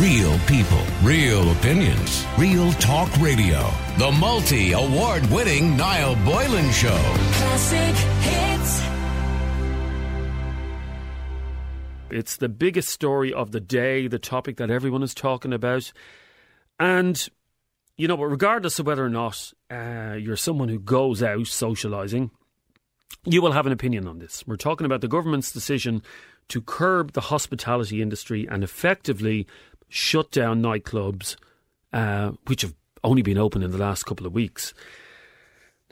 Real people, real opinions, real talk radio. The multi award winning Niall Boylan Show. Classic hits. It's the biggest story of the day, the topic that everyone is talking about. And, you know, but regardless of whether or not uh, you're someone who goes out socialising, you will have an opinion on this. We're talking about the government's decision to curb the hospitality industry and effectively shut down nightclubs, uh, which have only been open in the last couple of weeks.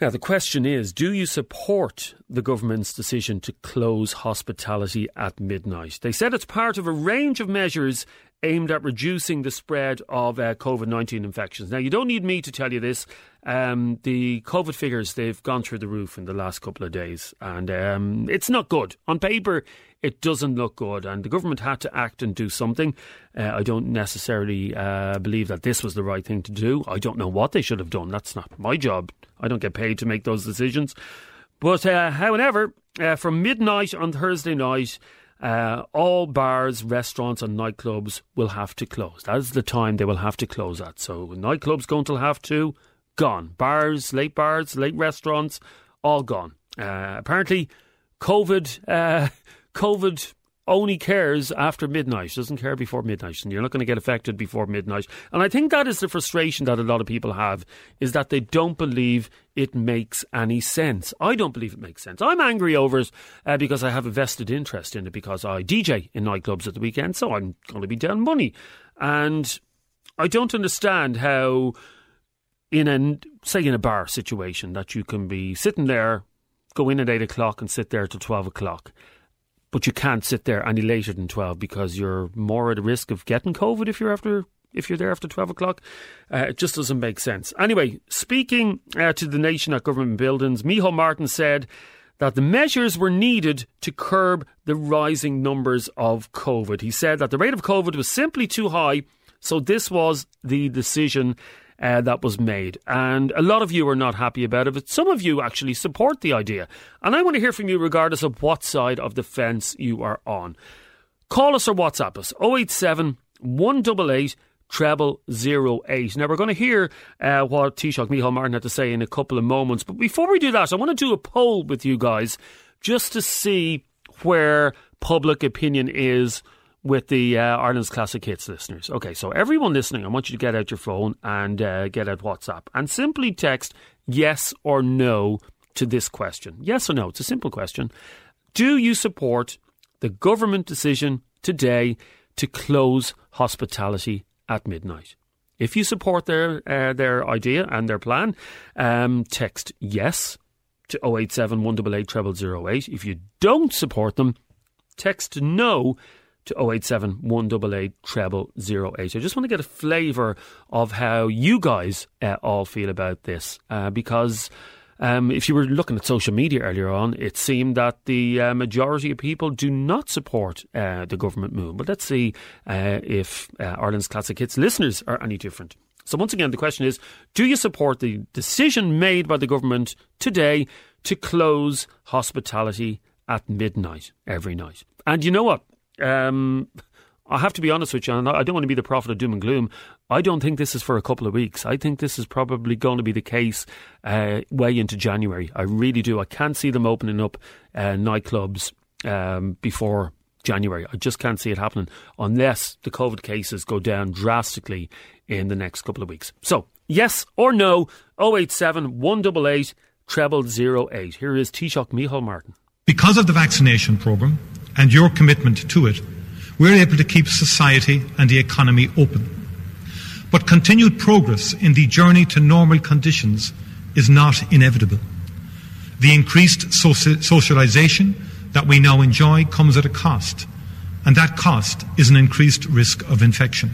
Now, the question is do you support the government's decision to close hospitality at midnight? They said it's part of a range of measures aimed at reducing the spread of uh, COVID 19 infections. Now, you don't need me to tell you this. Um, the COVID figures, they've gone through the roof in the last couple of days, and um, it's not good. On paper, it doesn't look good, and the government had to act and do something. Uh, I don't necessarily uh, believe that this was the right thing to do. I don't know what they should have done. That's not my job. I don't get paid to make those decisions. But uh, however, uh, from midnight on Thursday night, uh, all bars, restaurants, and nightclubs will have to close. That is the time they will have to close at. So nightclubs going to have to gone. Bars, late bars, late restaurants, all gone. Uh, apparently, COVID COVID only cares after midnight, doesn't care before midnight, and you're not going to get affected before midnight. And I think that is the frustration that a lot of people have, is that they don't believe it makes any sense. I don't believe it makes sense. I'm angry over it uh, because I have a vested interest in it because I DJ in nightclubs at the weekend, so I'm going to be down money. And I don't understand how, in a, say in a bar situation, that you can be sitting there, go in at 8 o'clock and sit there till 12 o'clock but you can't sit there any later than 12 because you're more at risk of getting COVID if you're after if you're there after 12 o'clock. Uh, it just doesn't make sense. Anyway, speaking uh, to the nation at government buildings, Micheál Martin said that the measures were needed to curb the rising numbers of COVID. He said that the rate of COVID was simply too high, so this was the decision uh, that was made. And a lot of you are not happy about it, but some of you actually support the idea. And I want to hear from you regardless of what side of the fence you are on. Call us or WhatsApp us 087 188 treble zero eight. Now we're going to hear uh, what Taoiseach Micheál Martin had to say in a couple of moments. But before we do that, I want to do a poll with you guys just to see where public opinion is with the uh, Ireland's Classic Hits listeners. Okay, so everyone listening, I want you to get out your phone and uh, get out WhatsApp and simply text yes or no to this question. Yes or no? It's a simple question. Do you support the government decision today to close hospitality at midnight? If you support their uh, their idea and their plan, um, text yes to 087 188 0008. If you don't support them, text no to 087 188 treble 08. I just want to get a flavour of how you guys uh, all feel about this uh, because. Um, if you were looking at social media earlier on, it seemed that the uh, majority of people do not support uh, the government move. But let's see uh, if uh, Ireland's Classic Hits listeners are any different. So, once again, the question is Do you support the decision made by the government today to close hospitality at midnight every night? And you know what? Um, I have to be honest with you, and I don't want to be the prophet of doom and gloom. I don't think this is for a couple of weeks. I think this is probably going to be the case uh, way into January. I really do. I can't see them opening up uh, nightclubs um, before January. I just can't see it happening unless the COVID cases go down drastically in the next couple of weeks. So, yes or no, 087 188 treble 08. Here is Taoiseach Micheál Martin. Because of the vaccination programme, and your commitment to it, we're able to keep society and the economy open. But continued progress in the journey to normal conditions is not inevitable. The increased socialisation that we now enjoy comes at a cost, and that cost is an increased risk of infection.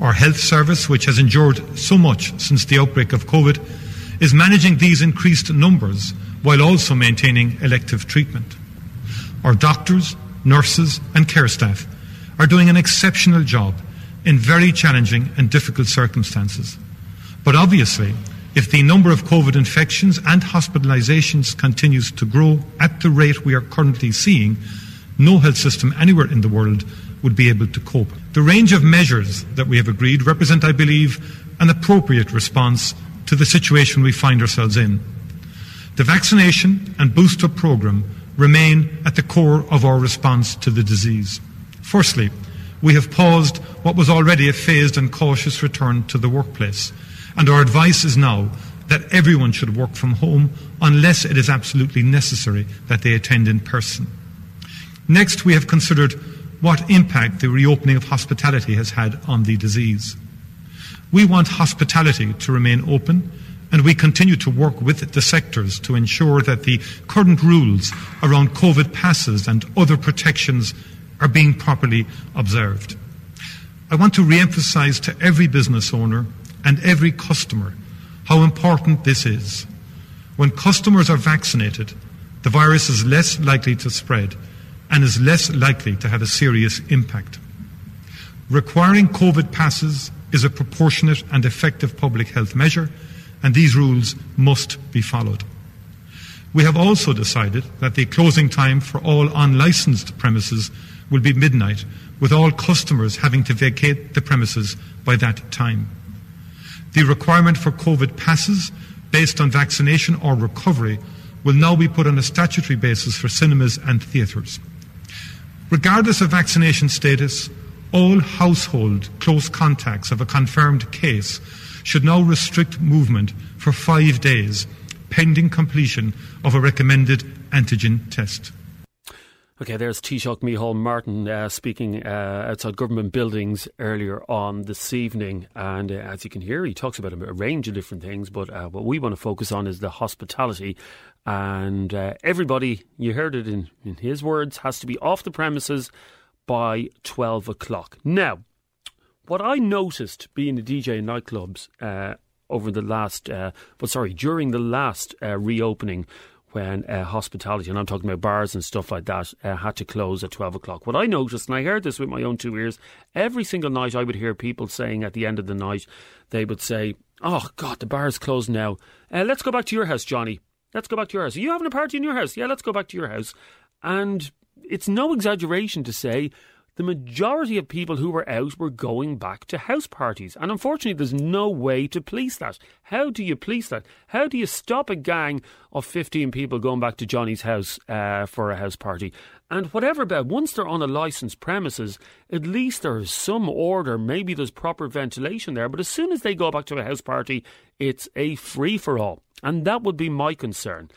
Our health service, which has endured so much since the outbreak of COVID, is managing these increased numbers while also maintaining elective treatment. Our doctors, nurses, and care staff are doing an exceptional job in very challenging and difficult circumstances. But obviously, if the number of COVID infections and hospitalisations continues to grow at the rate we are currently seeing, no health system anywhere in the world would be able to cope. The range of measures that we have agreed represent, I believe, an appropriate response to the situation we find ourselves in. The vaccination and booster programme remain at the core of our response to the disease. Firstly, we have paused what was already a phased and cautious return to the workplace, and our advice is now that everyone should work from home unless it is absolutely necessary that they attend in person. Next, we have considered what impact the reopening of hospitality has had on the disease. We want hospitality to remain open, and we continue to work with the sectors to ensure that the current rules around COVID passes and other protections are being properly observed. I want to re emphasise to every business owner and every customer how important this is. When customers are vaccinated, the virus is less likely to spread and is less likely to have a serious impact. Requiring COVID passes is a proportionate and effective public health measure, and these rules must be followed. We have also decided that the closing time for all unlicensed premises will be midnight, with all customers having to vacate the premises by that time. The requirement for COVID passes based on vaccination or recovery will now be put on a statutory basis for cinemas and theatres. Regardless of vaccination status, all household close contacts of a confirmed case should now restrict movement for five days pending completion of a recommended antigen test. Okay, there's Taoiseach Micheál Martin uh, speaking uh, outside government buildings earlier on this evening. And uh, as you can hear, he talks about a, range of different things. But uh, what we want to focus on is the hospitality. And uh, everybody, you heard it in, in his words, has to be off the premises by 12 o'clock. Now, what I noticed being a DJ in nightclubs uh, over the last, uh, well, sorry, during the last uh, reopening when uh, hospitality, and I'm talking about bars and stuff like that, uh, had to close at 12 o'clock. What I noticed, and I heard this with my own two ears, every single night I would hear people saying at the end of the night, they would say, Oh, God, the bar's closed now. Uh, let's go back to your house, Johnny. Let's go back to your house. Are you having a party in your house? Yeah, let's go back to your house. And it's no exaggeration to say the majority of people who were out were going back to house parties. And unfortunately, there's no way to police that. How do you police that? How do you stop a gang of 15 people going back to Johnny's house uh, for a house party? And whatever about, once they're on a licensed premises, at least there's some order. Maybe there's proper ventilation there. But as soon as they go back to a house party, it's a free for all. And that would be my concern.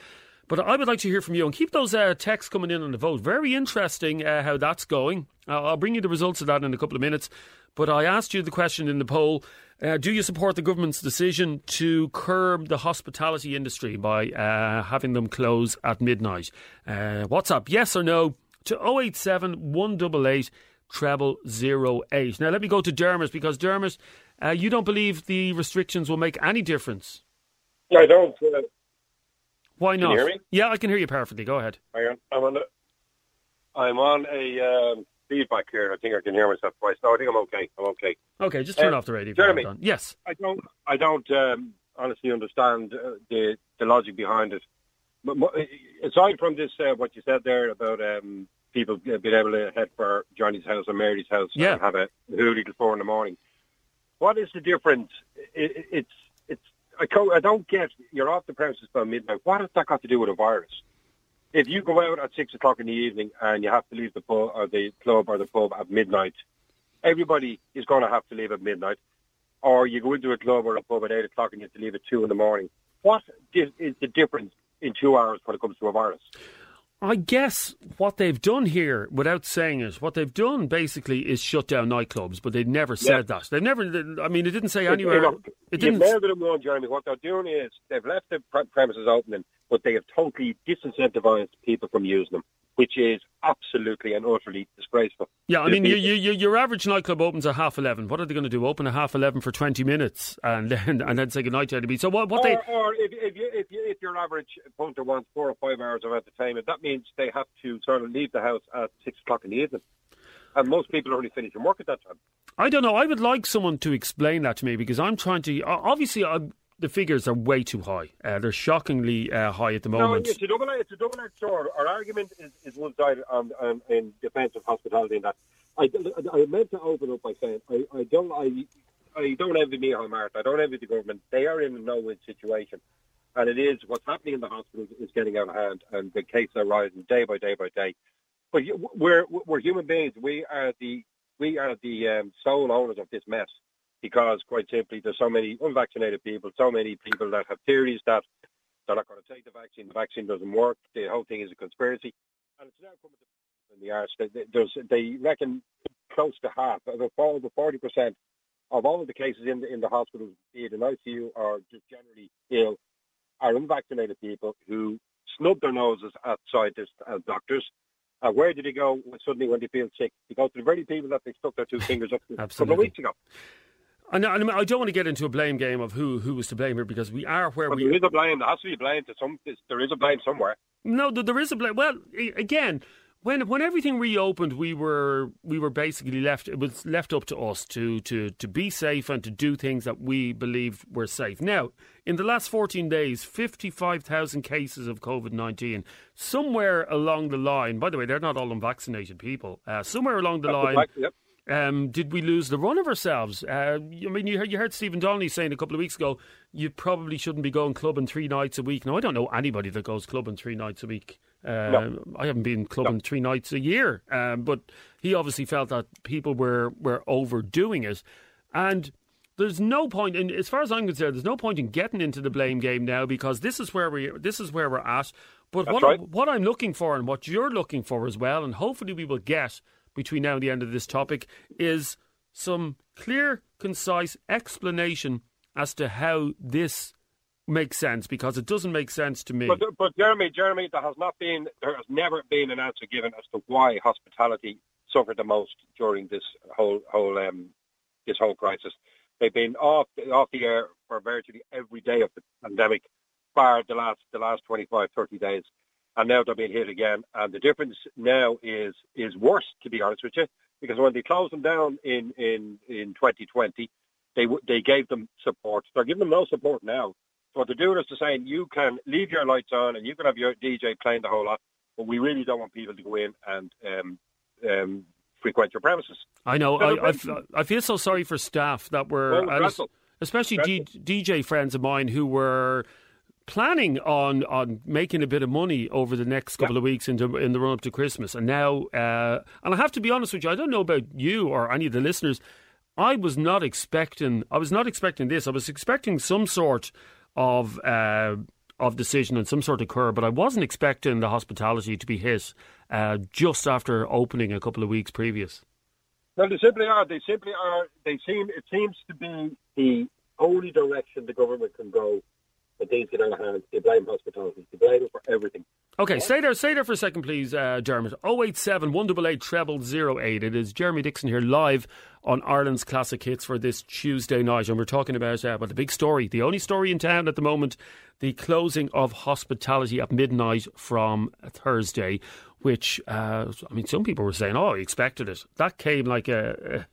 But I would like to hear from you and keep those uh, texts coming in on the vote. Very interesting uh, how that's going. I'll bring you the results of that in a couple of minutes. But I asked you the question in the poll uh, Do you support the government's decision to curb the hospitality industry by uh, having them close at midnight? Uh, WhatsApp? Yes or no? To 087 188 treble 08. Now, let me go to Dermot because Dermot, uh, you don't believe the restrictions will make any difference. I don't. Uh, why not? Can you hear me? Yeah, I can hear you perfectly. Go ahead. I'm on, a, I'm on a um, feedback here. I think I can hear myself twice. No, I think I'm okay. I'm okay. Okay, just turn uh, off the radio. Jeremy, yes. I don't. I don't um, honestly understand uh, the the logic behind it. But, aside from this, uh, what you said there about um, people being able to head for Johnny's house or Mary's house yeah. and have a hoolie till four in the morning, what is the difference? It, it's I, I don't get you're off the premises by midnight. What has that got to do with a virus? If you go out at six o'clock in the evening and you have to leave the pub or the club or the pub at midnight, everybody is going to have to leave at midnight. Or you go into a club or a pub at eight o'clock and you have to leave at two in the morning. What is the difference in two hours when it comes to a virus? I guess what they've done here, without saying it, what they've done basically is shut down nightclubs, but they never said yeah. that. They never. I mean, it didn't say anywhere. It, it didn't. You nailed it on Jeremy. What they're doing is they've left the premises open, but they have totally disincentivized people from using them which is absolutely and utterly disgraceful. Yeah, I mean, you, you, your average nightclub opens at half eleven. What are they going to do? Open at half eleven for twenty minutes and then and then say goodnight to everybody. So what? What or, they? Or if, if, you, if, you, if your average punter wants four or five hours of entertainment, that means they have to sort of leave the house at six o'clock in the evening. And most people are only finishing work at that time. I don't know. I would like someone to explain that to me because I'm trying to. Obviously, I'm the figures are way too high. Uh, they're shockingly uh, high at the moment. No, it's a double. It's a double-edged sword. Our argument is, is one side on, on, in defence of hospitality, and that I, I meant to open up by saying I, I don't I I don't envy Micheál Martin. I don't envy the government. They are in a no-win situation, and it is what's happening in the hospitals is getting out of hand, and the cases are rising day by day by day. But we're we're human beings. We are the we are the um, sole owners of this mess because, quite simply, there's so many unvaccinated people, so many people that have theories that they're not going to take the vaccine. The vaccine doesn't work. The whole thing is a conspiracy, and it's now coming to in the arse. They, they reckon close to half, over forty percent of all of the cases in the in the hospitals, be it in ICU or just generally ill, are unvaccinated people who snub their noses at scientists and doctors. Uh, where did they go suddenly when they feel sick? They go to the very people that they stuck their two fingers up to a couple of weeks ago. I, know, I don't want to get into a blame game of who who was to blame here because we are where but we. There is a blame. There has to be blame to some. There is a blame somewhere. No, there is a blame. Well, again, when when everything reopened, we were we were basically left. It was left up to us to to to be safe and to do things that we believed were safe. Now, in the last fourteen days, fifty five thousand cases of COVID nineteen. Somewhere along the line, by the way, they're not all unvaccinated people. Uh, somewhere along the That's line. Fact, yep. Um, did we lose the run of ourselves? Uh, I mean, you heard, you heard Stephen Donnelly saying a couple of weeks ago, you probably shouldn't be going clubbing three nights a week. Now, I don't know anybody that goes clubbing three nights a week. Uh, No. I haven't been clubbing No. three nights a year, um, but he obviously felt that people were, were overdoing it. And there's no point, in, as far as I'm concerned, there's no point in getting into the blame game now because this is where we this is where we're at. But That's what right. what I'm looking for and what you're looking for as well, and hopefully we will get between now and the end of this topic, is some clear, concise explanation as to how this makes sense because it doesn't make sense to me. But, but Jeremy, Jeremy, there has not been, there has never been an answer given as to why hospitality suffered the most during this whole whole um, this whole crisis. They've been off off the air for virtually every day of the pandemic, bar the last the last 25, 30 days, and now they're being hit again. And the difference now is is worse, to be honest with you, because when they closed them down in in in 2020, they they gave them support. They're giving them no support now. So what they're doing is they're saying you can leave your lights on and you can have your DJ playing the whole lot, but we really don't want people to go in and um, um, frequent your premises. I know. I, I, I feel so sorry for staff that were, Well, especially D- DJ friends of mine who were planning on on making a bit of money over the next couple of weeks into in the run up to Christmas, and now, uh, and I have to be honest with you, I don't know about you or any of the listeners. I was not expecting. I was not expecting this. I was expecting some sort of. Uh, of decision and some sort of curve, but I wasn't expecting the hospitality to be hit uh, just after opening a couple of weeks previous. No, they simply are. They simply are. They seem. It seems to be the only direction the government can go when things get out of hand. They blame hospitality. They blame it for everything. Okay, stay there, stay there for a second, please, uh, Dermot. 087 188 treble 08. It is Jeremy Dixon here live on Ireland's Classic Hits for this Tuesday night. And we're talking about uh, well, the big story, the only story in town at the moment, the closing of hospitality at midnight from Thursday, which, uh, I mean, some people were saying, oh, I expected it. That came like a. a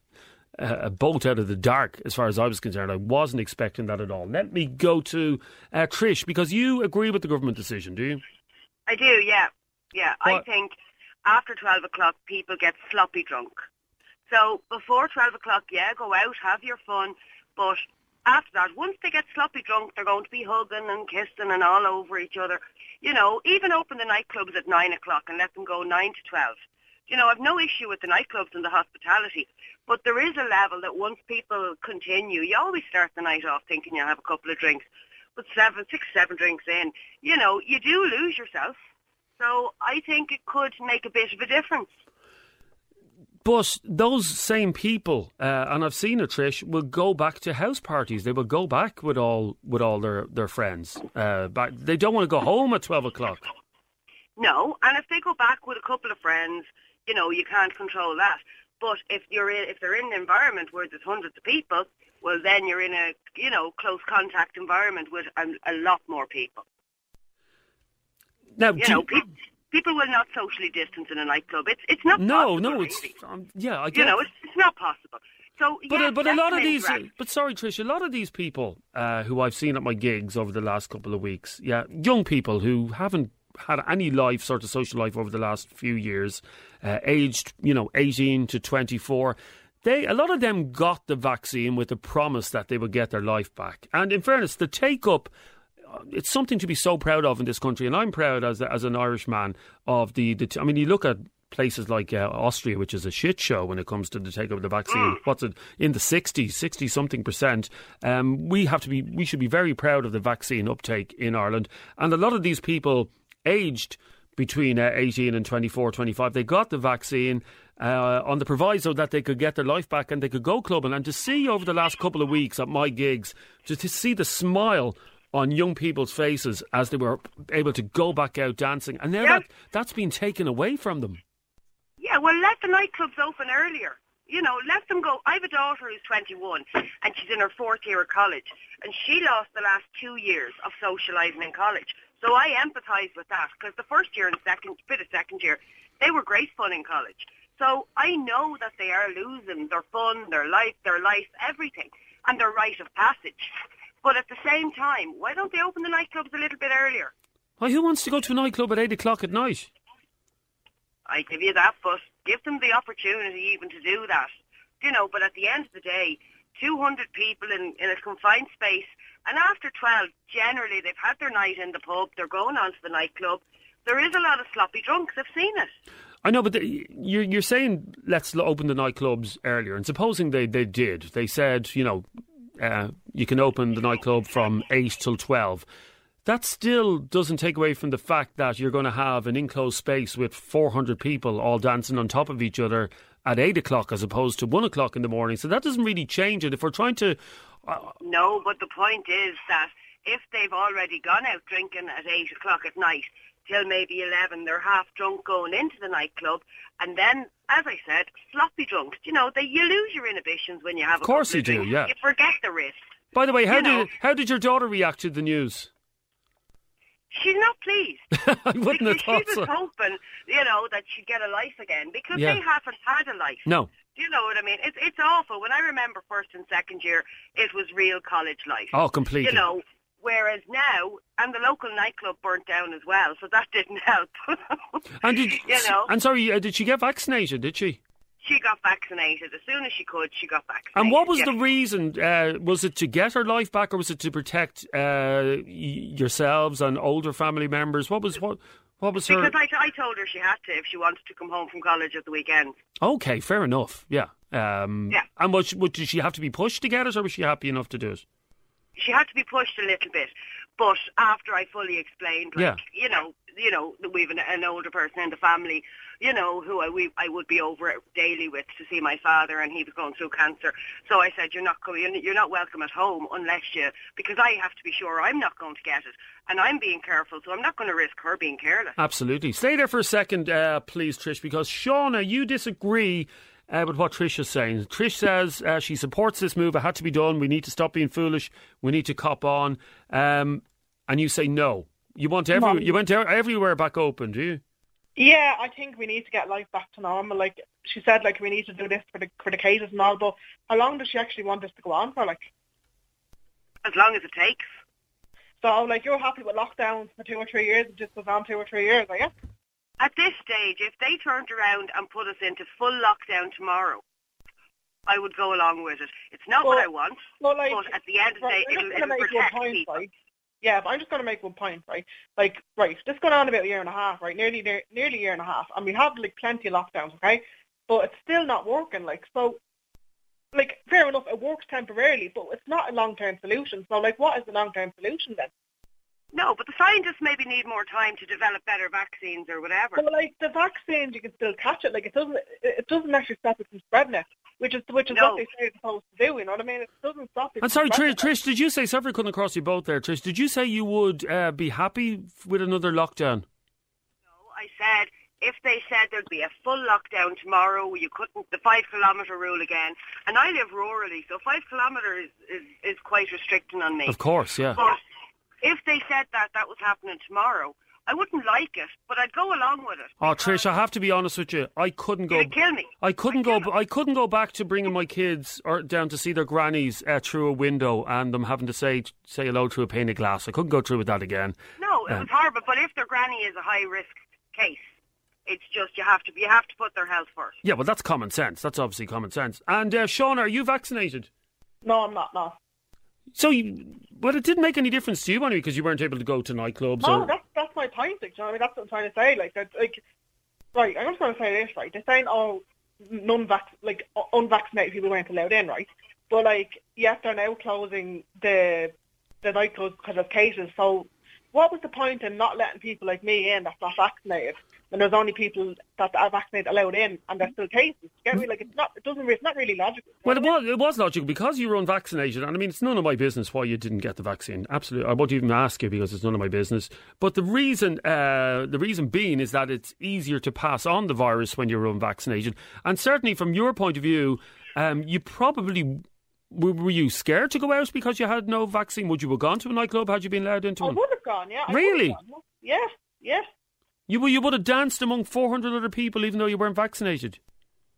a bolt out of the dark, as far as I was concerned. I wasn't expecting that at all. Let me go to uh, Trish because you agree with the government decision, do you? I do, yeah. Yeah, I think after 12 o'clock people get sloppy drunk. So before 12 o'clock, yeah, go out, have your fun. But after that, once they get sloppy drunk, they're going to be hugging and kissing and all over each other. You know, even open the nightclubs at 9 o'clock and let them go 9 to 12. You know, I've no issue with the nightclubs and the hospitality. But there is a level that once people continue, you always start the night off thinking you'll have a couple of drinks. But seven, six, seven drinks in, you know, you do lose yourself. So I think it could make a bit of a difference. But those same people, uh, and I've seen it, Trish, will go back to house parties. They will go back with all with all their their friends. Uh, back, they don't want to go home at twelve o'clock. No, and if they go back with a couple of friends, you know, you can't control that. But if you're in, if they're in an environment where there's hundreds of people, well, then you're in a you know close contact environment with a, a lot more people. Now, You know, you- pe- people will not socially distance in a nightclub. It's it's not. no, possible, no, it's really. um, yeah, I you know, it's, it's not possible. So, but uh, but a lot of these, right. but sorry, Trish, a lot of these people uh, who I've seen at my gigs over the last couple of weeks, yeah, young people who haven't had any life, sort of social life over the last few years, uh, aged, you know, 18 to 24, they a lot of them got the vaccine with the promise that they would get their life back. And in fairness, the take up uh, it's something to be so proud of in this country, and I'm proud as as an Irishman of the. the I mean, you look at places like uh, Austria, which is a shit show when it comes to the take up of the vaccine. Mm. What's it in the 60s, 60 something percent? Um, we have to be, we should be very proud of the vaccine uptake in Ireland, and a lot of these people aged between uh, 18 and 24, 25, they got the vaccine uh, on the proviso that they could get their life back and they could go clubbing. And to see over the last couple of weeks at my gigs, just to see the smile on young people's faces as they were able to go back out dancing, and now yep. that, that's been taken away from them. Yeah, well, let the nightclubs open earlier. You know, let them go. I have a daughter who's 21 and she's in her fourth year of college and she lost the last two years of socialising in college. So I empathise with that because the first year and second, bit of second year, they were great fun in college. So I know that they are losing their fun, their life, their life, everything, and their rite of passage. But at the same time, why don't they open the nightclubs a little bit earlier? Why, who wants to go to a nightclub at 8 o'clock at night? I give you that, but give them the opportunity even to do that. You know, but at the end of the day, 200 people in, in a confined space, and after 12, generally they've had their night in the pub, they're going on to the nightclub. There is a lot of sloppy drunks, I've seen it. I know, but the, you're you're saying let's open the nightclubs earlier, and supposing they, they did, they said you know uh, you can open the nightclub from eight till twelve. That still doesn't take away from the fact that you're going to have an enclosed space with 400 people all dancing on top of each other at 8 o'clock as opposed to 1 o'clock in the morning. So that doesn't really change it. If we're trying to. Uh, no, but the point is that if they've already gone out drinking at 8 o'clock at night, till maybe 11. They're half drunk going into the nightclub. And then, as I said, sloppy drunk. You know, they, you lose your inhibitions when you have of course you do, yeah. You forget the risk. By the way, how, did, know. how did your daughter react to the news? She's not pleased. I wouldn't because have thought she was so. hoping, you know, that she'd get a life again because Yeah. they haven't had a life. No. Do you know what I mean? It's it's awful. When I remember first and second year, it was real college life. Oh, completely. You know, whereas now, and the local nightclub burnt down as well, so that didn't help. And did you know, And sorry, uh, did she get vaccinated? Did she? She got vaccinated as soon as she could. She got vaccinated. And what was yeah. the reason? Uh, was it to get her life back, or was it to protect uh, yourselves and older family members? What was what? What was her? Because I, I told her she had to if she wanted to come home from college at the weekend. Okay, fair enough. Yeah. Um, Yeah. And was, did she have to be pushed to get it, or was she happy enough to do it? she had to be pushed a little bit. But after I fully explained, like, Yeah. you know, you know, that we've an, an older person in the family, you know, who I, we, I would be over daily with to see my father, and he was going through cancer. So I said, you're not coming, you're not welcome at home unless you, because I have to be sure I'm not going to get it, and I'm being careful, so I'm not going to risk her being careless. Absolutely. Stay there for a second, uh, please, Trish, because Shauna, you disagree uh, with what Trish is saying. Trish says uh, she supports this move. It had to be done. We need to stop being foolish. We need to cop on. Um, and you say no. You want every, you want e- everywhere back open, do you? Yeah, I think we need to get life back to normal. Like she said, like we need to do this for the for the cases and all. But how long does she actually want this to go on for? Like, As long as it takes. so like you're happy with lockdowns for two or three years? It just goes on two or three years, I guess. At this stage, if they turned around and put us into full lockdown tomorrow, I would go along with it. It's not what I want, Well, like, but at the end of the day, it'll, it'll protect point, people. right? Yeah, but I'm just going to make one point, right? Like, right, this going on about a year and a half, right? Nearly, near, nearly a year and a half, and we have like plenty of lockdowns, okay? But it's still not working. Like, so, like, fair enough, it works temporarily, but it's not a long-term solution. So, like, what is the long-term solution then? No, but the scientists maybe need more time to develop better vaccines or whatever. Well, like the vaccines, you can still catch it. Like, it doesn't, it it doesn't actually stop it from spreading it, which is which is No. what they say it's supposed to do. You know what I mean? It doesn't stop. I'm sorry, Trish. Trish, did you say, sorry Couldn't cross you both there, Trish, did you say you would uh, be happy with another lockdown? No, I said if they said there'd be a full lockdown tomorrow, you couldn't the five kilometre rule again. And I live rurally, so five kilometres is, is, is quite restricting on me. Of course, yeah. But if they said that that was happening tomorrow, I wouldn't like it, but I'd go along with it. Oh, Trish, I have to be honest with you. I couldn't go. It'd kill me. I couldn't I'd go. kill I couldn't go back to bringing my kids or down to see their grannies uh, through a window and them having to say say hello through a pane of glass. I couldn't go through with that again. No, it Um, was horrible. But if their granny is a high risk case, it's just you have to you have to put their health first. Yeah, well, that's common sense. That's obviously common sense. And uh, Sean, are you vaccinated? No, I'm not. No. So, you, but it didn't make any difference to you anyway because you weren't able to go to nightclubs. No, or, that's that's my point. Like, you know I mean? That's what I'm trying to say. Like, that, like, right. I'm just going to say this. Right, they're saying, oh, non-vac, like unvaccinated people weren't allowed in, right? But like, yes, they're now closing the the nightclubs because of cases. So, what was the point in not letting people like me in that's not vaccinated? When there's only people that are vaccinated allowed in, and there's still cases. Get me? Like, it's not. It doesn't. It's not really logical. Well, it was, it was logical because you were unvaccinated, and I mean, it's none of my business why you didn't get the vaccine. Absolutely, I won't even ask you because it's none of my business. But the reason, uh, the reason being, is that it's easier to pass on the virus when you're unvaccinated, and certainly from your point of view, um, you probably. Were, were you scared to go out because you had no vaccine? Would you have gone to a nightclub had you been allowed into I one? I would have gone. Yeah. I Really? gone, Yeah. Yeah. You would- you would have danced among 400 other people even though you weren't vaccinated.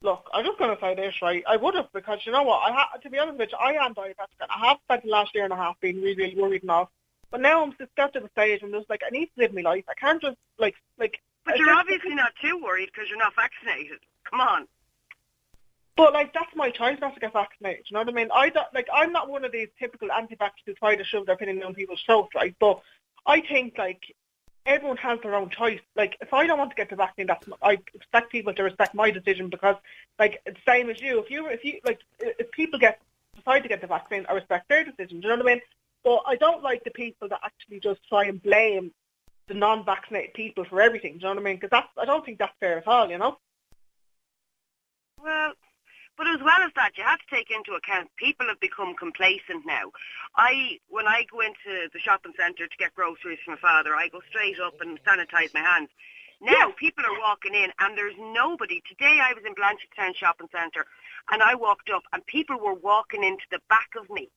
Look, I'm just going to say this, right? I would have because you know what? I ha- to be honest with you, I am diabetic. and I have spent the last year and a half being really, really worried and all. But now I'm just got to the stage and I just like I need to live my life. I can't just like like. But I you're just- obviously not too worried because you're not vaccinated. Come on. But like that's my choice not to get vaccinated. You know what I mean? I don't like I'm not one of these typical anti-vaxxers who try to shove their opinion down people's throats, right? But I think like everyone has their own choice. Like if I don't want to get the vaccine, that's I expect people to respect my decision because like it's the same as you. If you if you like if people get decide to get the vaccine, I respect their decision. Do you know what I mean? But I don't like the people that actually just try and blame the non-vaccinated people for everything. Do you know what I mean? Because that's I don't think that's fair at all. You know? Well, but as well as that, you have to take into account people have become complacent now. I, when I go into the shopping centre to get groceries for my father, I go straight up and sanitise my hands. Now people are walking in and there's nobody. Today I was in Blanchardstown Shopping Centre and I walked up and people were walking into the back of me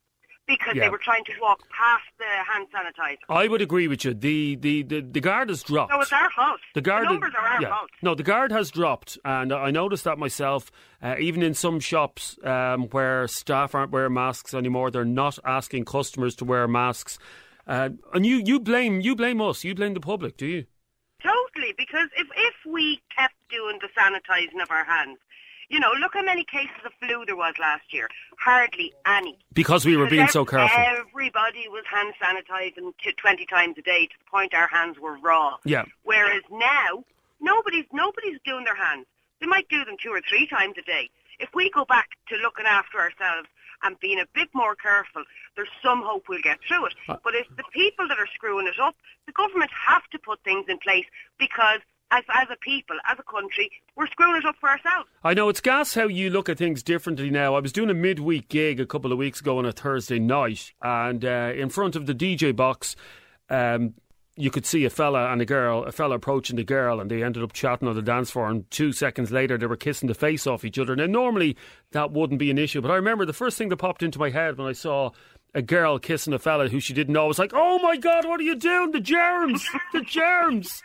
because Yeah. they were trying to walk past the hand sanitizer. I would agree with you. The the, the, the guard has dropped. So it's our fault. The guard, numbers are our yeah. fault. No, the guard has dropped, and I noticed that myself. Uh, even in some shops um, where staff aren't wearing masks anymore, they're not asking customers to wear masks. Uh, and you, you blame you blame us. You blame the public, do you? Totally, because if if we kept doing the sanitising of our hands, you know, look how many cases of flu there was last year. Hardly any. Because we were being so careful. Everybody was hand sanitising t- 20 times a day to the point our hands were raw. Yeah. Whereas now, nobody's nobody's doing their hands. They might do them two or three times a day. If we go back to looking after ourselves and being a bit more careful, there's some hope we'll get through it. Uh, but it's the people that are screwing it up. The government have to put things in place because as, as a people, as a country, we're screwing it up for ourselves. I know it's gas how you look at things differently now. I was doing a midweek gig a couple of weeks ago on a Thursday night, and uh, in front of the DJ box, um, you could see a fella and a girl, a fella approaching the girl, and they ended up chatting on the dance floor. And two seconds later, they were kissing the face off each other. Now, normally that wouldn't be an issue, but I remember the first thing that popped into my head when I saw a girl kissing a fella who she didn't know was like, "Oh my god, what are you doing? The germs, the germs."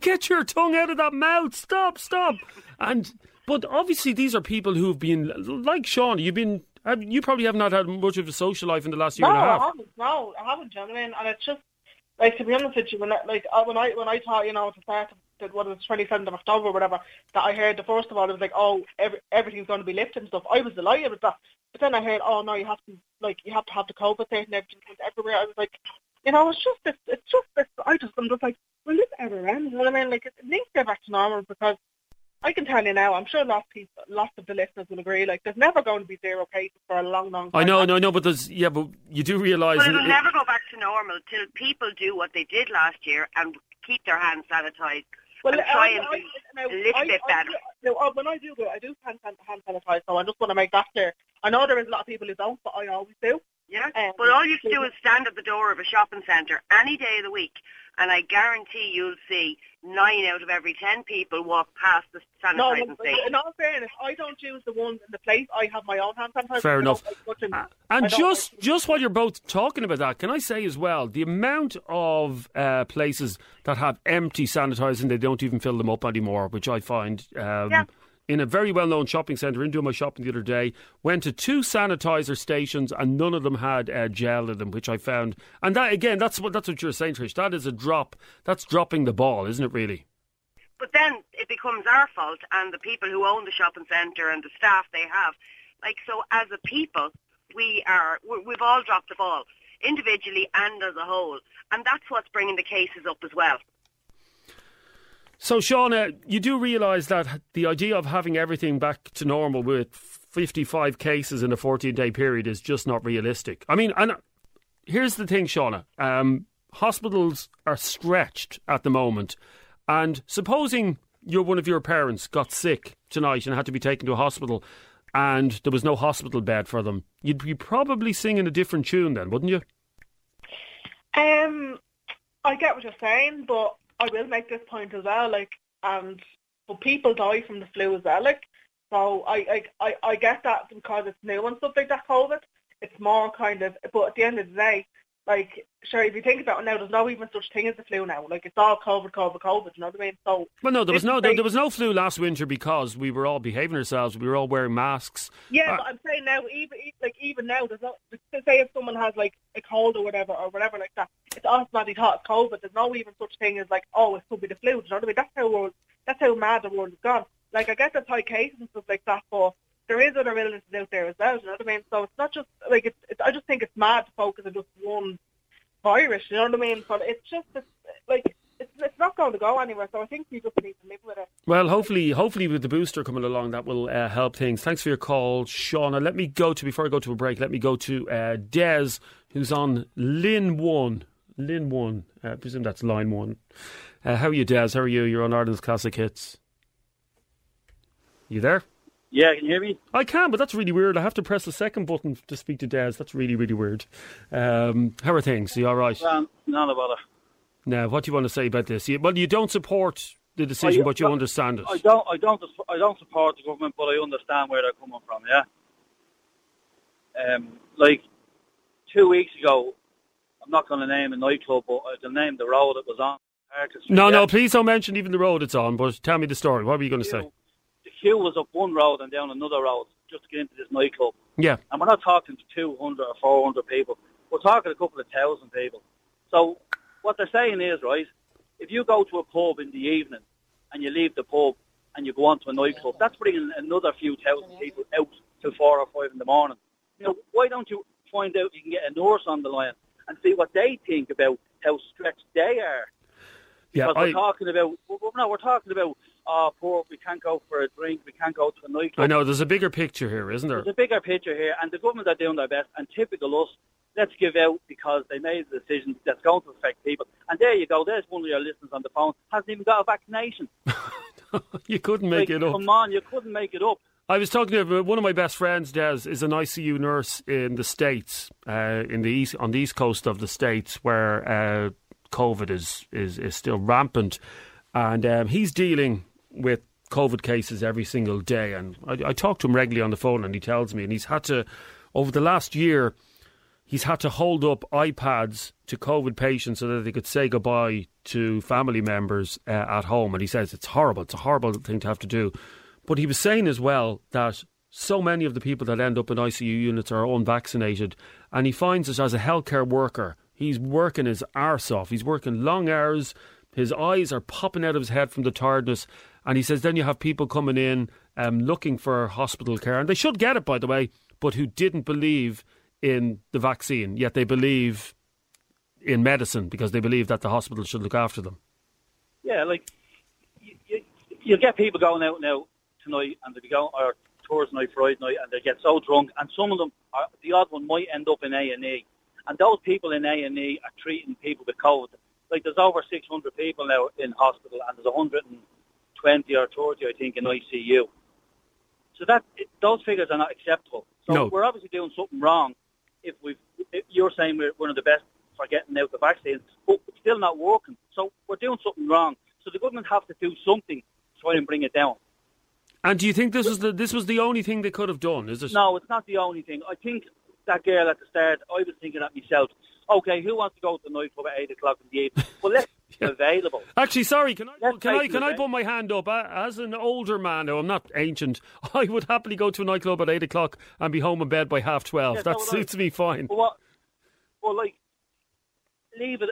Get your tongue out of that mouth. Stop, stop. And but obviously these are people who've been like Sean. You've been you probably have not had much of a social life in the last year no, and a I half. haven't. No, I haven't, you know what I mean? And it's just like to be honest with you, when I, like uh, when I when I thought you know at the start of the, what was twenty seventh of October or whatever that I heard the first of all it was like oh every, everything's going to be lifted and stuff. I was delighted with that, but then I heard oh no you have to like you have to have the COVID test and everything everywhere. I was like, you know, it's just this, it's just this. I just I'm just like, will this ever end? You know what I mean? Like it needs to get back to normal because. I can tell you now, I'm sure lots of people, lots of the listeners will agree. Like, there's never going to be zero cases for a long, long time. I know, no, no, but there's yeah, but you do realise. But it- it'll it- never go back to normal till people do what they did last year and keep their hands sanitised and try and be now, a little I, bit I, better. now, uh, when I do go, I do hand, hand, hand sanitize, so I just want to make that clear. I know there is a lot of people who don't, but I always do. Yeah, Um, but all you can do is stand at the door of a shopping centre any day of the week, and I guarantee you'll see nine out of every ten people walk past the No, sanitising no, station. in all fairness, I don't use the ones in the place. I have my own hand sanitizer. Fair enough. like And just like- just while you're both talking about that, can I say as well the amount of uh, places that have empty sanitizing, they don't even fill them up anymore, which I find. Um, Yeah. In a very well known shopping centre, in doing my shopping the other day, went to two sanitizer stations and none of them had uh, gel in them, which I found. And that again, that's what that's what you're saying, Trish. That is a drop. That's dropping the ball, isn't it? Really? But then it becomes our fault and the people who own the shopping centre and the staff they have. Like, so as a people, we are, we- we've all dropped the ball, individually and as a whole. And that's what's bringing the cases up as well. So, Shauna, you do realise that the idea of having everything back to normal with 55 cases in a 14 day period is just not realistic. I mean, and here's the thing, Shauna. Um, hospitals are stretched at the moment. And supposing you're one of your parents got sick tonight and had to be taken to a hospital and there was no hospital bed for them, you'd be probably singing a different tune then, wouldn't you? Um, I get what you're saying, but I will make this point as well. Like, and but people die from the flu as well. Like, so I, I, I, I get that because it's new and stuff like that. COVID, it's more kind of. But at the end of the day, like, sure, if you think about it now, there's no even such thing as the flu now. Like, it's all COVID, COVID, COVID. You know what I mean? So Well, no, there was no there, there was no flu last winter because we were all behaving ourselves. We were all wearing masks. Yeah, Uh, but I'm saying now, even like even now, there's no. Say if someone has like a cold or whatever or whatever like that, it's automatically thought it's COVID. There's no even such thing as like, oh, it could be the flu. Do you know what I mean? That's how world. That's how mad the world has gone. Like I guess there's high cases and stuff like that, but there is other illnesses out there as well. You know what I mean? So it's not just like it's. it's I just think it's mad to focus on just one virus. You know what I mean? But it's just it's, like it's it's not going to go anywhere. So I think we just need to live with it. Well, hopefully, hopefully with the booster coming along, that will uh, help things. Thanks for your call, Shauna. Let me go to before I go to a break. Let me go to uh, Des, who's on Lin One. Lin One. Uh, I presume that's line one. Uh, how are you, Des? How are you? You're on Ireland's classic hits. You there? Yeah, can you hear me? I can, but that's really weird. I have to press the second button to speak to Des. That's really, really weird. Um, how are things? Are you all right? Um, none about it. Now, what do you want to say about this? You, well, you don't support the decision, I- but you I- understand it. I don't, I don't, I don't support the government, but I understand where they're coming from. Yeah. Um, like two weeks ago, I'm not going to name a nightclub, but I'll name the road it was on. Street, No, yeah? no, please don't mention even the road it's on, but tell me the story. What were you going to say? The queue was up one road and down another road just to get into this nightclub. Yeah. And we're not talking to 200 or 400 people. We're talking a couple of thousand people. So what they're saying is, right, if you go to a pub in the evening and you leave the pub and you go on to a nightclub, that's bringing another few thousand people out till four or five in the morning. You know, why don't you find out you can get a nurse on the line and see what they think about how stretched they are? Yeah, I, we're talking about, well, no, we're talking about, oh, poor, we can't go for a drink, we can't go to a nightclub. I know there's a bigger picture here, isn't there? There's a bigger picture here, and the government are doing their best. And typical us, let's give out because they made a decision that's going to affect people. And there you go. There's one of your listeners on the phone hasn't even got a vaccination. you couldn't make like, it up. Come on, you couldn't make it up. I was talking to one of my best friends, Des, is an ICU nurse in the States, uh, in the east, on the east coast of the States, where uh, COVID is, is, is still rampant. And um, he's dealing with COVID cases every single day. And I, I talk to him regularly on the phone, and he tells me, and he's had to, over the last year, he's had to hold up iPads to COVID patients so that they could say goodbye to family members uh, at home. And he says it's horrible. It's a horrible thing to have to do. But he was saying as well that so many of the people that end up in ICU units are unvaccinated. And he finds it as a healthcare worker, he's working his arse off. He's working long hours. His eyes are popping out of his head from the tiredness. And he says then you have people coming in um, looking for hospital care. And they should get it, by the way, but who didn't believe in the vaccine, yet they believe in medicine because they believe that the hospital should look after them. Yeah, like you, you, you get people going out now tonight, and they be going or tours night, Friday night, and they get so drunk, and some of them, are, the odd one, might end up in A and A and those people in A and E are treating people with COVID. Like there's over 600 people now in hospital, and there's 120 or 30, I think, in ICU. So that it, those figures are not acceptable. So No. we're obviously doing something wrong if we've, if you're saying we're one of the best for getting out the vaccine, but it's still not working. So we're doing something wrong. So the government have to do something to try and bring it down. And do you think this was the this was the only thing they could have done? Is it? No, it's not the only thing. I think that girl at the start, I was thinking at myself, okay, who wants to go to the nightclub at eight o'clock in the evening? Well, let's Yeah. available. Actually, sorry, can I Let's can I can I put my hand up as an older man? Now I'm not ancient. I would happily go to a nightclub at eight o'clock and be home in bed by half twelve. Yeah, that I. suits me fine. But what? Well, like, leave it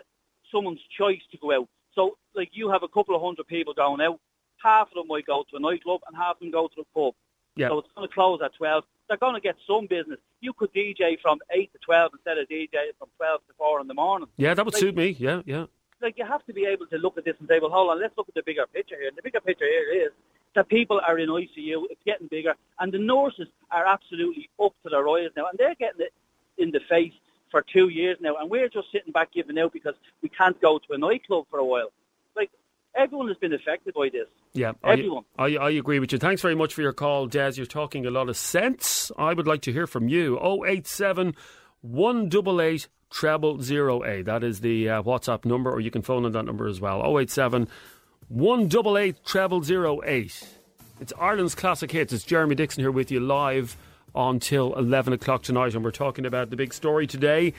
someone's choice to go out. So, like, you have a couple of hundred people going out. Half of them might go to a nightclub, and half of them go to the pub. Yeah. So it's going to close at twelve. They're going to get some business. You could DJ from eight to twelve instead of DJ from twelve to four in the morning. Yeah, that would Like- suit me. Yeah, yeah. like you have to be able to look at this and say, well, hold on, let's look at the bigger picture here. And the bigger picture here is that people are in ICU, it's getting bigger, and the nurses are absolutely up to their eyes now, and they're getting it in the face for two years now, and we're just sitting back giving out because we can't go to a nightclub for a while. Like everyone has been affected by this. Yeah, Everyone. I, I, I agree with you. Thanks very much for your call, Des. You're talking a lot of sense. I would like to hear from you. 087 188 treble zero eight. That is the uh, WhatsApp number, or you can phone on that number as well. 087 188 treble zero eight. It's Ireland's classic hits. It's Jeremy Dixon here with you live until 11 o'clock tonight, and we're talking about the big story today.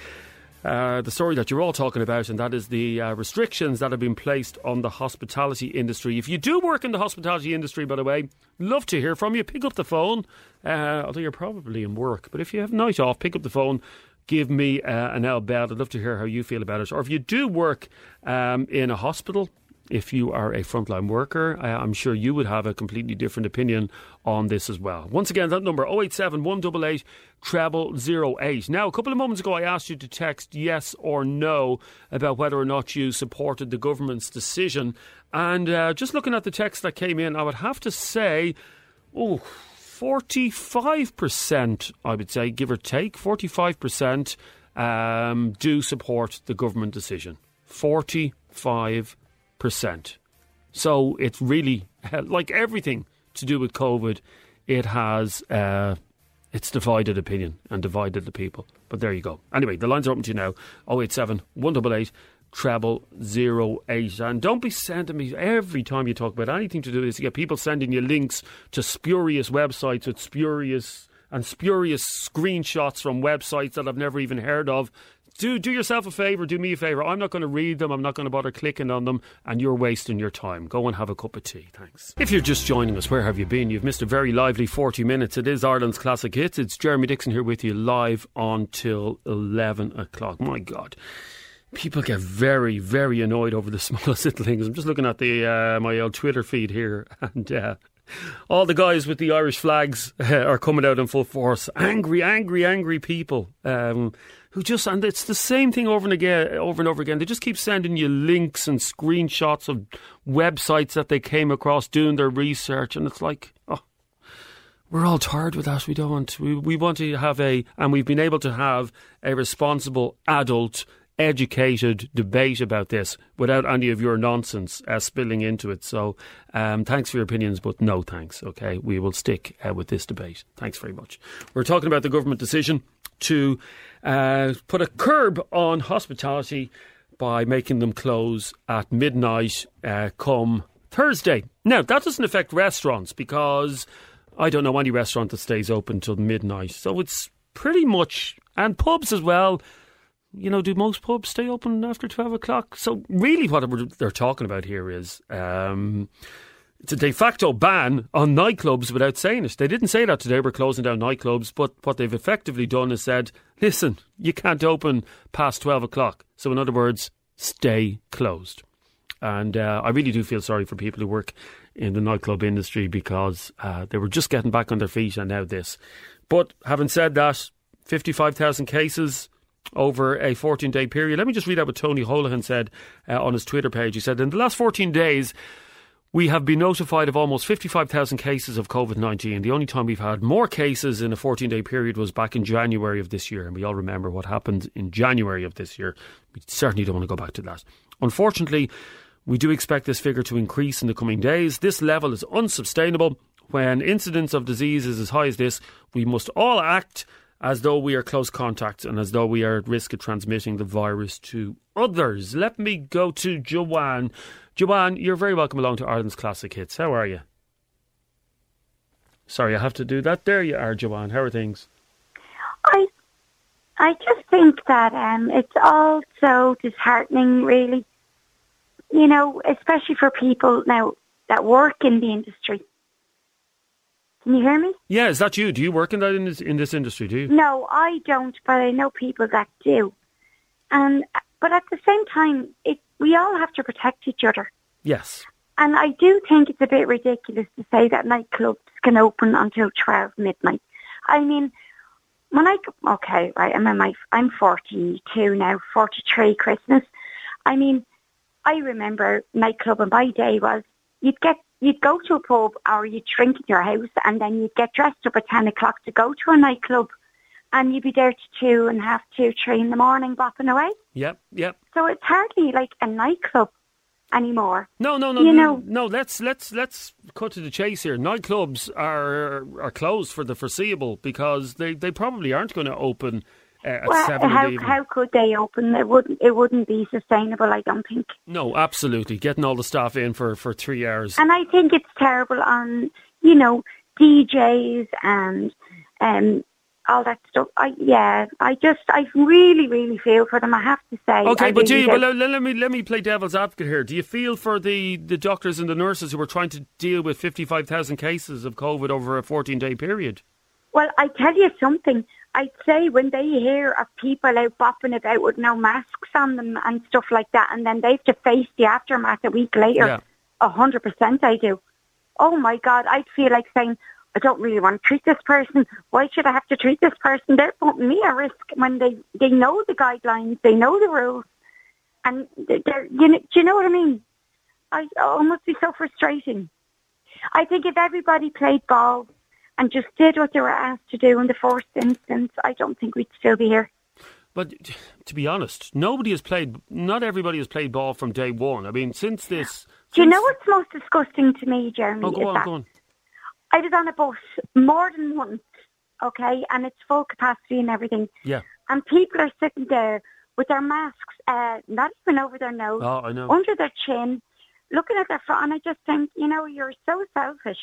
Uh, the story that you're all talking about, and that is the uh, restrictions that have been placed on the hospitality industry. If you do work in the hospitality industry, by the way, love to hear from you. Pick up the phone, uh, although you're probably in work. But if you have a night off, pick up the phone. Give me uh, an L bell. I'd love to hear how you feel about it. Or if you do work um, in a hospital, if you are a frontline worker, I'm sure you would have a completely different opinion on this as well. Once again, that number 087 188 treble 08. Now, a couple of moments ago, I asked you to text yes or no about whether or not you supported the government's decision. And uh, just looking at the text that came in, I would have to say, oh, 45%, I would say, give or take, 45% um, do support the government decision. 45%. So it's really, like everything to do with COVID, it has, uh, it's divided opinion and divided the people. But there you go. Anyway, the lines are open to you now 087 188 treble zero eight. And don't be sending me every time you talk about anything to do with this. You get people sending you links to spurious websites with spurious and spurious screenshots from websites that I've never even heard of. Do do yourself a favour, do me a favour. I'm not going to read them, I'm not going to bother clicking on them, and you're wasting your time. Go and have a cup of tea, thanks. If you're just joining us, where have you been? You've missed a very lively 40 minutes. It is Ireland's Classic Hits. It's Jeremy Dixon here with you live until 11 o'clock. My God people get very, very annoyed over the smallest little things. I'm just looking at the uh, my old Twitter feed here, and uh, all the guys with the Irish flags uh, are coming out in full force. Angry, angry, angry people um, who just and it's the same thing over and again, over and over again. They just keep sending you links and screenshots of websites that they came across doing their research, and it's like, oh we're all tired with that. We don't want. We we want to have a, and we've been able to have a responsible adult. Educated debate about this without any of your nonsense uh, spilling into it. So, um, thanks for your opinions, but no thanks. Okay, we will stick uh, with this debate. Thanks very much. We're talking about the government decision to uh, put a curb on hospitality by making them close at midnight uh, come Thursday. Now, that doesn't affect restaurants because I don't know any restaurant that stays open till midnight. So it's pretty much, and pubs as well. You know, do most pubs stay open after 12 o'clock? So, really, what they're talking about here is um, it's a de facto ban on nightclubs without saying it. They didn't say that today, we're closing down nightclubs, but what they've effectively done is said, listen, you can't open past 12 o'clock. So, in other words, stay closed. And uh, I really do feel sorry for people who work in the nightclub industry because uh, they were just getting back on their feet and now this. But having said that, 55,000 cases over a 14 day period. Let me just read out what Tony Holohan said uh, on his Twitter page. He said, In the last 14 days, we have been notified of almost 55,000 cases of COVID 19. The only time we've had more cases in a 14 day period was back in January of this year. And we all remember what happened in January of this year. We certainly don't want to go back to that. Unfortunately, we do expect this figure to increase in the coming days. This level is unsustainable. When incidence of disease is as high as this, we must all act as though we are close contacts and as though we are at risk of transmitting the virus to others. Let me go to Joanne. Joanne, you're very welcome along to Ireland's Classic Hits. How are you? Sorry, I have to do that. There you are, Joanne. How are things? I I just think that um, it's all so disheartening, really. You know, especially for people now that work in the industry. Can you hear me? Yeah, is that you? Do you work in that in this, in this industry? Do you? No, I don't, but I know people that do. And but at the same time, it we all have to protect each other. Yes. And I do think it's a bit ridiculous to say that nightclubs can open until twelve midnight. I mean, when I okay, right, I'm in my I'm forty two now, forty three Christmas. I mean, I remember nightclub and my day was you'd get you'd go to a pub or you'd drink in your house and then you'd get dressed up at ten o'clock to go to a nightclub and you'd be there to two and half two, three in the morning bopping away. Yep, yep. So it's hardly like a nightclub anymore. No, no, no, You no, know- no. Let's let's let's cut to the chase here. Nightclubs are are closed for the foreseeable because they, they probably aren't going to open at Well, seven in how evening. how could they open? It wouldn't it wouldn't be sustainable. I don't think. no, absolutely. Getting all the staff in for, for three hours. And I think it's terrible on, you know, DJs and um, all that stuff. I yeah, I just I really really feel for them. I have to say. Okay, I but do you, well, let, let me let me play devil's advocate here. Do you feel for the, the doctors and the nurses who are trying to deal with fifty five thousand cases of COVID over a fourteen day period? Well, I tell you something. I'd say when they hear of people out bopping about with no masks on them and stuff like that, and then they have to face the aftermath a week later, a hundred percent I do. Oh my God, I'd feel like saying, I don't really want to treat this person. Why should I have to treat this person? They're putting me at risk when they, they know the guidelines, they know the rules, and they're, you know, do you know what I mean? I, oh, it must be so frustrating. I think if everybody played ball and just did what they were asked to do in the first instance, I don't think we'd still be here. But to be honest, nobody has played. Not everybody has played ball from day one. I mean, since this. Do you know what's most disgusting to me, Jeremy? Oh, go on, that go on. I was on a bus more than once, okay, and it's full capacity and everything, Yeah. and people are sitting there with their masks, uh, not even over their nose, Oh, I know. under their chin, looking at their phone, and I just think, you know, you're so selfish.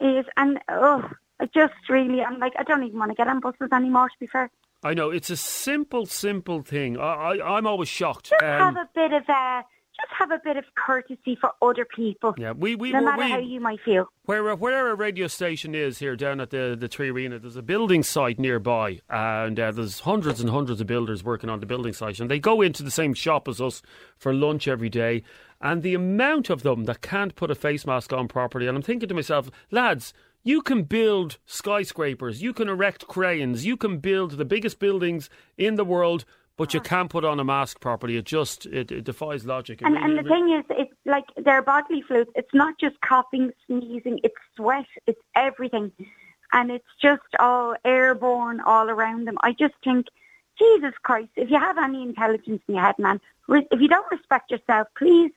Is and oh, I just really, I'm like, I don't even want to get on buses anymore. To be fair, I know. It's a simple, simple thing. I, I, I'm always shocked. just Um, have a bit of uh, just have a bit of courtesy for other people, yeah, we, we, no matter we how you might feel. where where our radio station is here down at the the 3Arena, there's a building site nearby, and uh, there's hundreds and hundreds of builders working on the building site, and they go into the same shop as us for lunch every day. And the amount of them that can't put a face mask on properly, and I'm thinking to myself, lads. You can build skyscrapers, you can erect cranes, you can build the biggest buildings in the world, but you can't put on a mask properly. It just it, it defies logic. It And, really- and the thing is, it's like their bodily fluids. It's not just coughing, sneezing. It's sweat. It's everything, and it's just all airborne all around them. I just think, Jesus Christ! If you have any intelligence in your head, man, if you don't respect yourself, please,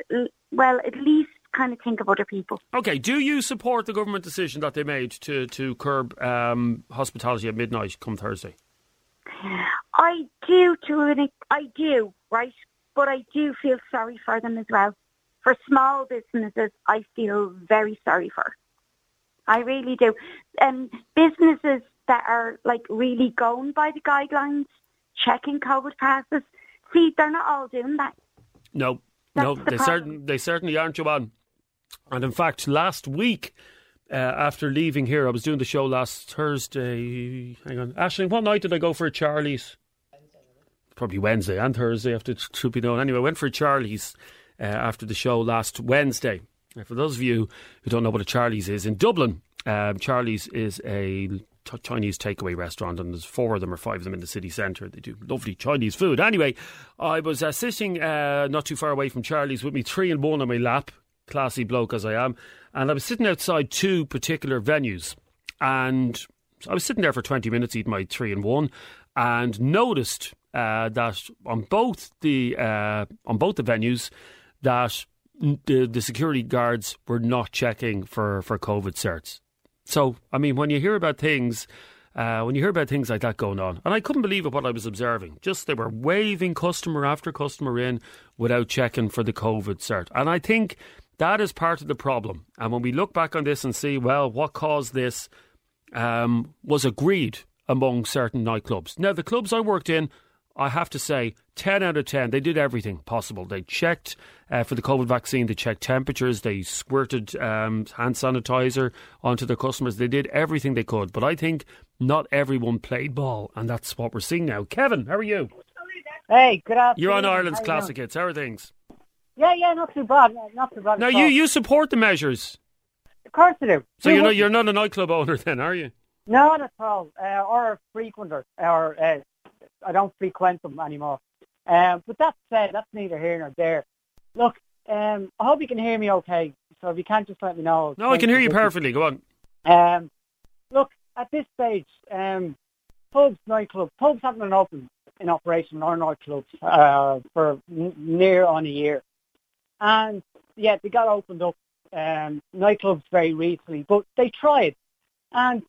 well, at least kind of think of other people. Okay, do you support the government decision that they made to, to curb um, hospitality at midnight come Thursday? I do to an I do right, but I do feel sorry for them as well. For small businesses, I feel very sorry for. I really do. And businesses that are like really going by the guidelines, checking COVID passes. See, they're not all doing that. No, That's no, the they, certain, they certainly aren't, Joanne. And in fact, last week, uh, after leaving here, I was doing the show last Thursday. Hang on. Aisling, what night did I go for Charlie's? Probably Wednesday and Thursday, after should be known. Anyway, I went for Charlie's uh, after the show last Wednesday. Uh, for those of you who don't know what a Charlie's is, in Dublin, um, Charlie's is a Chinese takeaway restaurant, and there's four of them or five of them in the city centre. They do lovely Chinese food. Anyway, I was uh, sitting uh, not too far away from Charlie's with me three and one on my lap, classy bloke as I am, and I was sitting outside two particular venues, and I was sitting there for 20 minutes eating my three and one, and noticed uh, that on both the uh, on both the venues that the, the security guards were not checking for, for COVID certs. So, I mean, when you hear about things Uh, when you hear about things like that going on, and I couldn't believe what I was observing. Just they were waving customer after customer in without checking for the COVID cert, and I think that is part of the problem. And when we look back on this and see, well, what caused this um, was agreed among certain nightclubs. Now, the clubs I worked in, I have to say, 10 out of 10, they did everything possible. They checked uh, for the COVID vaccine, they checked temperatures, they squirted um, hand sanitizer onto their customers. They did everything they could. But I think not everyone played ball, and that's what we're seeing now. Kevin, how are you? Hey, good afternoon. You're on Ireland's Classic? Hits. How are things? Yeah, yeah, not too bad. Not too bad. Now, you, you support the measures. Of course I do. So you're not, you're not a nightclub owner then, are you? Not at all. Uh, or a frequenter. Or uh, I don't frequent them anymore. Um, but that said, that's neither here nor there. Look, um, I hope you can hear me okay. So if you can't, just let me know. No, I can hear you perfectly. Go on. Um, look, at this stage, um, pubs, nightclubs, pubs haven't been open in operation or nightclubs uh, for n- near on a year. And yeah, they got opened up, um, nightclubs very recently, but they tried. And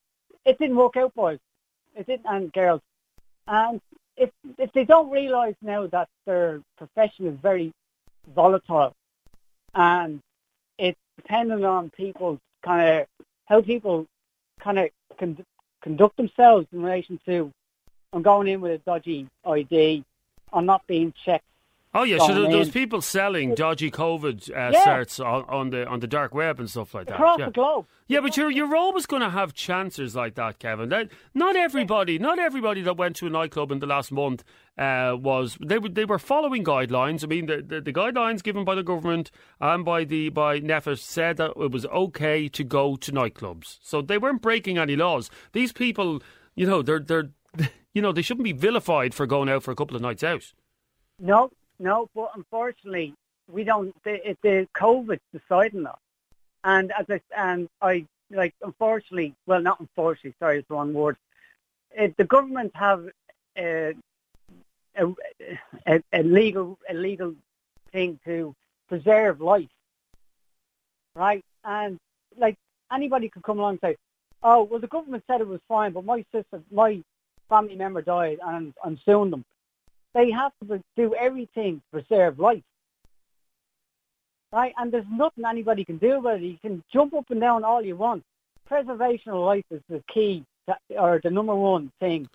it didn't work out, boys. It didn't, and girls. And if, if they don't realise now that their profession is very volatile and it's dependent on people's kind of how people kind of con- conduct themselves in relation to I'm going in with a dodgy ID, I'm not being checked. Oh yeah, so Going there, there in. people selling dodgy COVID uh, Yeah. certs on, on the on the dark web and stuff like that. Across yeah. the globe. Yeah, but you're you're always going to have chances like that, Kevin. That, not everybody, not everybody that went to a nightclub in the last month uh, was they were they were following guidelines. I mean, the, the, the guidelines given by the government and by the by NPHET said that it was okay to go to nightclubs, so they weren't breaking any laws. These people, you know, they're they're you know they shouldn't be vilified for going out for a couple of nights out. No, no, but unfortunately, we don't. The, the COVID's deciding that, and as I and I like, unfortunately, well, not unfortunately. Sorry, it's the wrong word. It, the government have uh, a, a, a legal a legal thing to preserve life, right? And like anybody could come along and say, "Oh, well, the government said it was fine, but my sister, my family member died, and I'm suing them." They have to do everything to preserve life, right? And there's nothing anybody can do about it. You can jump up and down all you want. Preservation of life is the key, or the number one thing.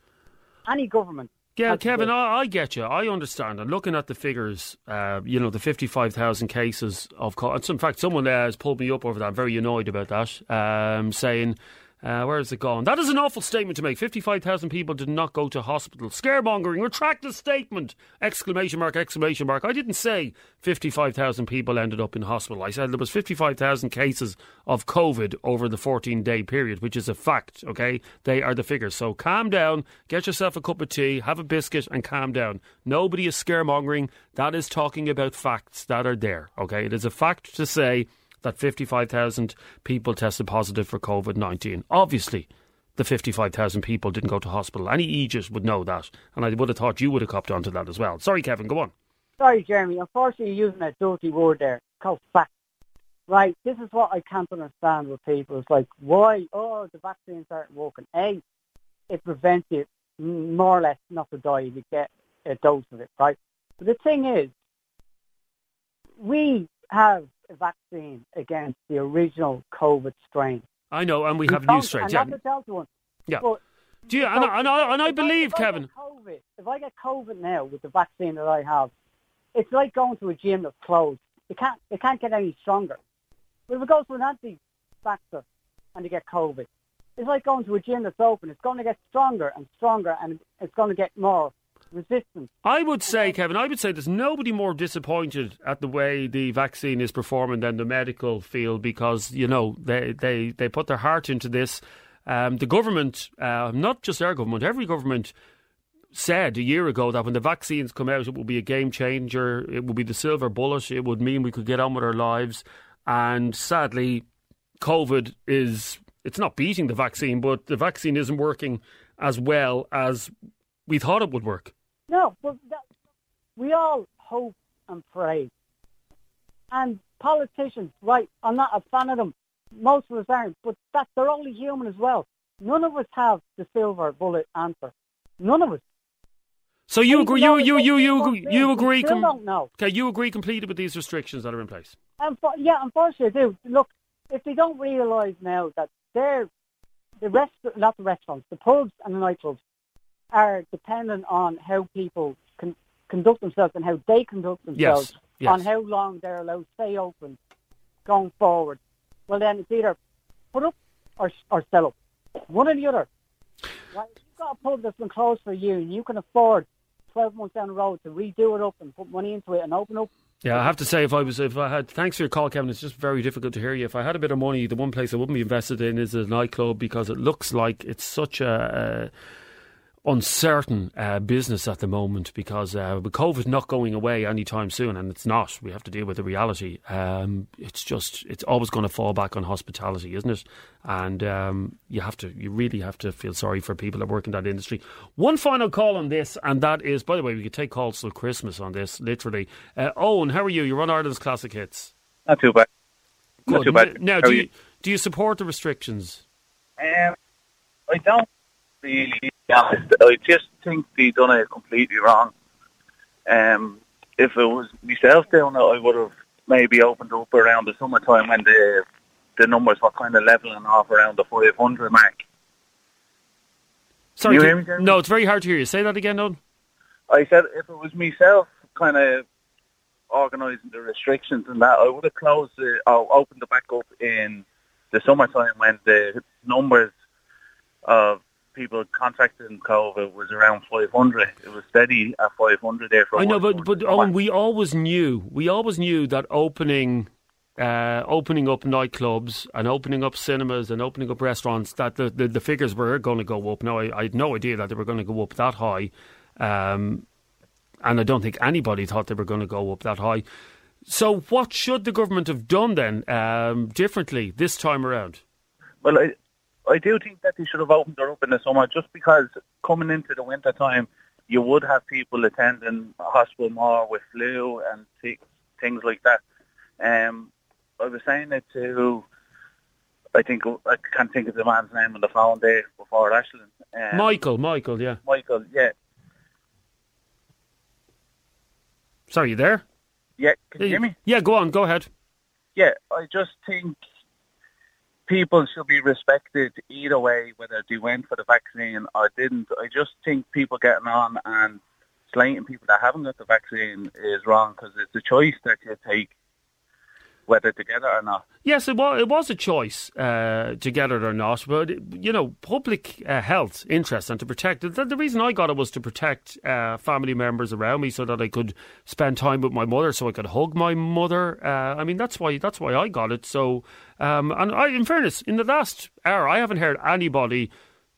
Any government Yeah, Kevin. I, I get you. I understand. And looking at the figures, uh, you know, the 55,000 cases of COVID. In fact, someone uh, has pulled me up over that. I'm very annoyed about that, um, saying, uh, where is it gone? That is an awful statement to make. 55,000 people did not go to hospital. Scaremongering. Retract the statement. Exclamation mark, exclamation mark. I didn't say 55,000 people ended up in hospital. I said there was 55,000 cases of COVID over the 14-day period, which is a fact, okay? They are the figures. So calm down, get yourself a cup of tea, have a biscuit and calm down. Nobody is scaremongering. That is talking about facts that are there, okay? It is a fact to say that 55,000 people tested positive for COVID 19. Obviously, the 55,000 people didn't go to hospital. Any Aegis would know that. And I would have thought you would have copped onto that as well. Sorry, Kevin, go on. Sorry, Jeremy. Unfortunately, you're using a dirty word there called fact. Right. This is what I can't understand with people. It's like, why? Oh, the vaccines aren't working. A, it prevents you more or less not to die if you get a dose of it, right? But the thing is, we have a vaccine against the original COVID strain. I know, and we We have new strains. Yeah. that's the Delta one. Yeah. But Do you, and, I- and, I, and I believe, I Kevin. COVID, if I get COVID now with the vaccine that I have, it's like going to a gym that's closed. It can't, it can't get any stronger. But if it goes to an anti-vaxxer and you get COVID, it's like going to a gym that's open. It's going to get stronger and stronger, and it's going to get more resistant. I would say, Kevin, I would say there's nobody more disappointed at the way the vaccine is performing than the medical field because, you know, they, they, they put their heart into this. Um, the government, uh, not just our government, every government said a year ago that when the vaccines come out, it will be a game changer. It will be the silver bullet. It would mean we could get on with our lives. And sadly, COVID is, it's not beating the vaccine, but the vaccine isn't working as well as we thought it would work. No, but that, we all hope and pray. And politicians, right, I'm not a fan of them. Most of us aren't, but that they're only human as well. None of us have the silver bullet answer. None of us. So you agree? You though you you you, you agree? Com- don't know. okay, you agree completely with these restrictions that are in place. Yeah, unfortunately, I do. Look, if they don't realise now that they're the rest, not the restaurants, the pubs and the nightclubs are dependent on how people con- conduct themselves and how they conduct themselves yes. on how long they're allowed to stay open going forward. Well, then it's either put up or or sell up, one or the other. If you've got a pub that's been closed for a year and you can afford twelve months down the road to redo it up and put money into it and open up Yeah, I have to say, if I was, if I had, thanks for your call, Kevin. It's just very difficult to hear you. If I had a bit of money, the one place I wouldn't be invested in is a nightclub because it looks like it's such a, a uncertain uh, business at the moment. Because uh, with COVID not going away anytime soon, and it's not, we have to deal with the reality. Um, it's just, it's always going to fall back on hospitality, isn't it? And um, you have to, you really have to feel sorry for people that work in that industry. One final call on this, and that is, by the way, we could take calls till Christmas on this, literally. Uh, Owen, how are you? You're on Ireland's Classic Hits. Not too bad. Not too bad. Now, do are you, do you support the restrictions? Um, I don't really. honest. I just think they done it completely wrong. Um, if it was myself doing it, I would have maybe opened up around the summertime when the the numbers were kind of leveling off around the 500 mark. Sorry, you hear me, no, it's very hard to hear you. Say that again, Owen. I said if it was myself kind of organising the restrictions and that, I would have closed it or opened the back up in the summertime when the numbers of people contracting COVID was around 500. It was steady at 500 there for I know, but but Owen, we always knew, we always knew that opening, uh, opening up nightclubs and opening up cinemas and opening up restaurants, that the, the, the figures were going to go up. Now, I, I had no idea that they were going to go up that high, um, and I don't think anybody thought they were going to go up that high. So, what should the government have done then um, differently this time around? Well, I, I do think that they should have opened it up in the summer just because coming into the winter time, you would have people attending hospital more with flu and th- things like that. Um, I was saying it to, I think, I can't think of the man's name on the phone there before Ashland. Um, Michael, Michael, yeah. Michael, yeah. Sorry, you there? Yeah, can you hear me? Yeah, go on, go ahead. Yeah, I just think people should be respected either way, whether they went for the vaccine or didn't. I just think people getting on and slating people that haven't got the vaccine is wrong because it's a choice that you take whether to get it or not. Yes, it was. It was a choice uh, to get it or not, but you know, public uh, health interest and to protect it. The, the reason I got it was to protect uh, family members around me, so that I could spend time with my mother, so I could hug my mother. Uh, I mean, that's why that's why I got it. So, um, and I, in fairness, in the last hour, I haven't heard anybody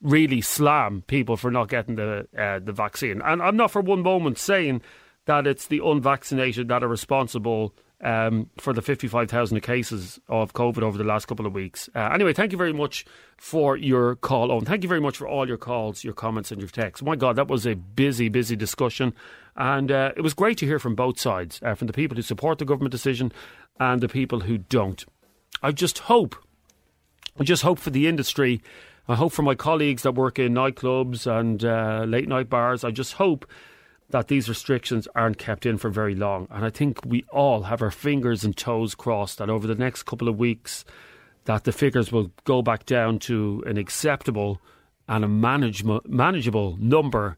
really slam people for not getting the uh, the vaccine, and I'm not for one moment saying that it's the unvaccinated that are responsible um, for the 55,000 cases of COVID over the last couple of weeks. Uh, anyway, thank you very much for your call, Owen. Thank you very much for all your calls, your comments, and your texts. My God, that was a busy, busy discussion. And uh, it was great to hear from both sides, uh, from the people who support the government decision and the people who don't. I just hope, I just hope for the industry. I hope for my colleagues that work in nightclubs and uh, late night bars. I just hope that these restrictions aren't kept in for very long. And I think we all have our fingers and toes crossed that over the next couple of weeks that the figures will go back down to an acceptable and a manageable manageable number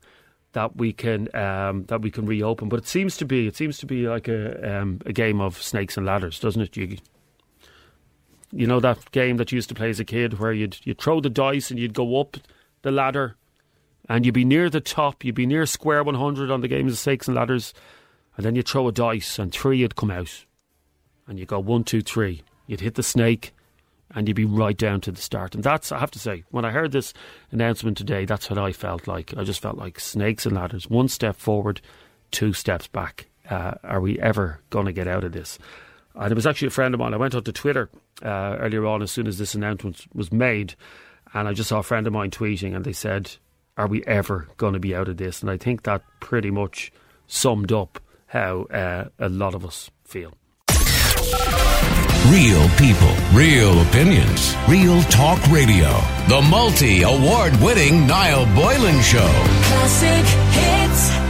that we can um, that we can reopen. But it seems to be it seems to be like a um, a game of snakes and ladders, doesn't it? You, you know that game that you used to play as a kid where you'd you'd throw the dice and you'd go up the ladder and you'd be near the top, you'd be near square 100 on the games of snakes and ladders, and then you'd throw a dice and three would come out. And you go one, two, three. You'd hit the snake and you'd be right down to the start. And that's, I have to say, when I heard this announcement today, that's what I felt like. I just felt like snakes and ladders. One step forward, two steps back. Uh, are we ever going to get out of this? And it was actually a friend of mine. I went onto Twitter uh, earlier on as soon as this announcement was made, and I just saw a friend of mine tweeting, and they said, are we ever going to be out of this? And I think that pretty much summed up how uh, a lot of us feel. Real people, real opinions, real talk radio. The multi award winning Niall Boylan Show. Classic hits.